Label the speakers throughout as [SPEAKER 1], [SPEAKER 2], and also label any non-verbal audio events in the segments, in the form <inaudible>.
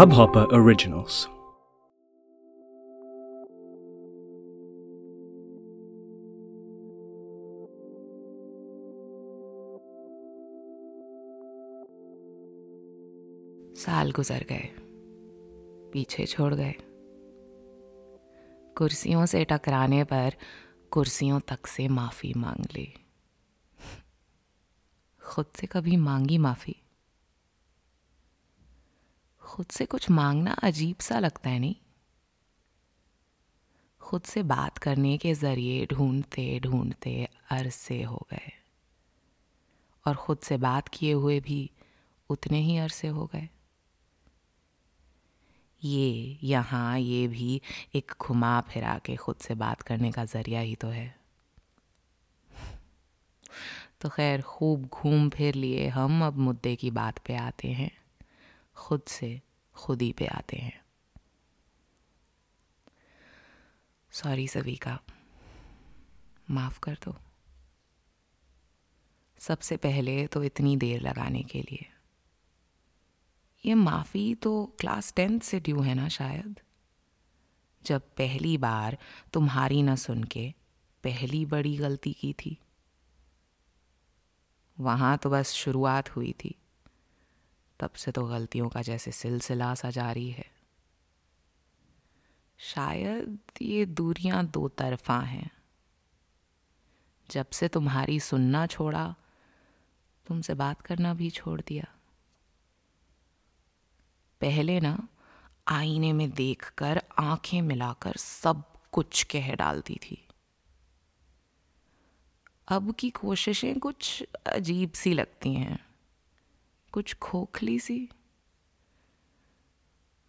[SPEAKER 1] Hubhopper Originals.
[SPEAKER 2] साल गुजर गए, पीछे छोड़ गए। कुर्सियों से टकराने पर कुर्सियों तक से माफ़ी मांग ली। <laughs> खुद से कभी मांगी माफ़ी। खुद से कुछ मांगना अजीब सा लगता है, नहीं? खुद से बात करने के ज़रिए ढूंढते ढूंढते अरसे हो गए। और खुद से बात किए हुए भी उतने ही अरसे हो गए। ये यहाँ, ये भी एक घुमा फिरा के खुद से बात करने का ज़रिया ही तो है। <laughs> तो खैर, खूब घूम फिर लिए हम, अब मुद्दे की बात पे आते हैं। खुद से खुद ही पे आते हैं। सॉरी सभी का। माफ़ कर दो। सबसे पहले तो इतनी देर लगाने के लिए। ये माफ़ी तो क्लास टेंथ से ड्यू है ना शायद? जब पहली बार तुम्हारी न सुन के पहली बड़ी गलती की थी। वहाँ तो बस शुरुआत हुई थी। तब से तो गलतियों का जैसे सिलसिला सा जारी है। शायद ये दूरियाँ दो तरफा हैं। जब से तुम्हारी सुनना छोड़ा, तुमसे बात करना भी छोड़ दिया। पहले ना, आईने में देखकर आँखें मिलाकर सब कुछ कह डालती थी। अब की कोशिशें कुछ अजीब सी लगती हैं। कुछ खोखली सी।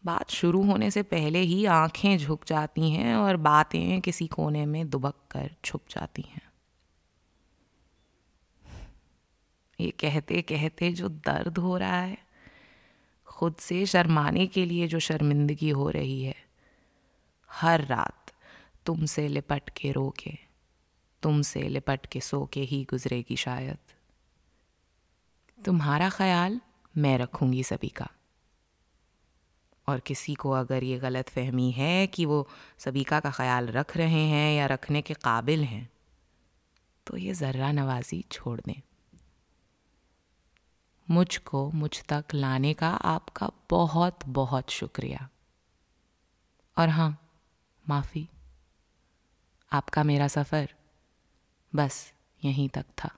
[SPEAKER 2] बात शुरू होने से पहले ही आँखें झुक जाती हैं और बातें किसी कोने में दुबक कर छुप जाती हैं। ये कहते कहते जो दर्द हो रहा है, खुद से शर्माने के लिए जो शर्मिंदगी हो रही है, हर रात तुमसे लिपट के रो के तुमसे लिपट के सो के ही गुजरेगी शायद। तुम्हारा ख्याल मैं रखूँगी सभी का। और किसी को अगर ये गलत फहमी है कि वो सबिका का ख्याल रख रहे हैं या रखने के काबिल हैं तो ये ज़र्रा नवाजी छोड़ दें। मुझको, मुझ तक लाने का आपका बहुत बहुत शुक्रिया। और हाँ माफ़ी। आपका मेरा सफ़र बस यहीं तक था।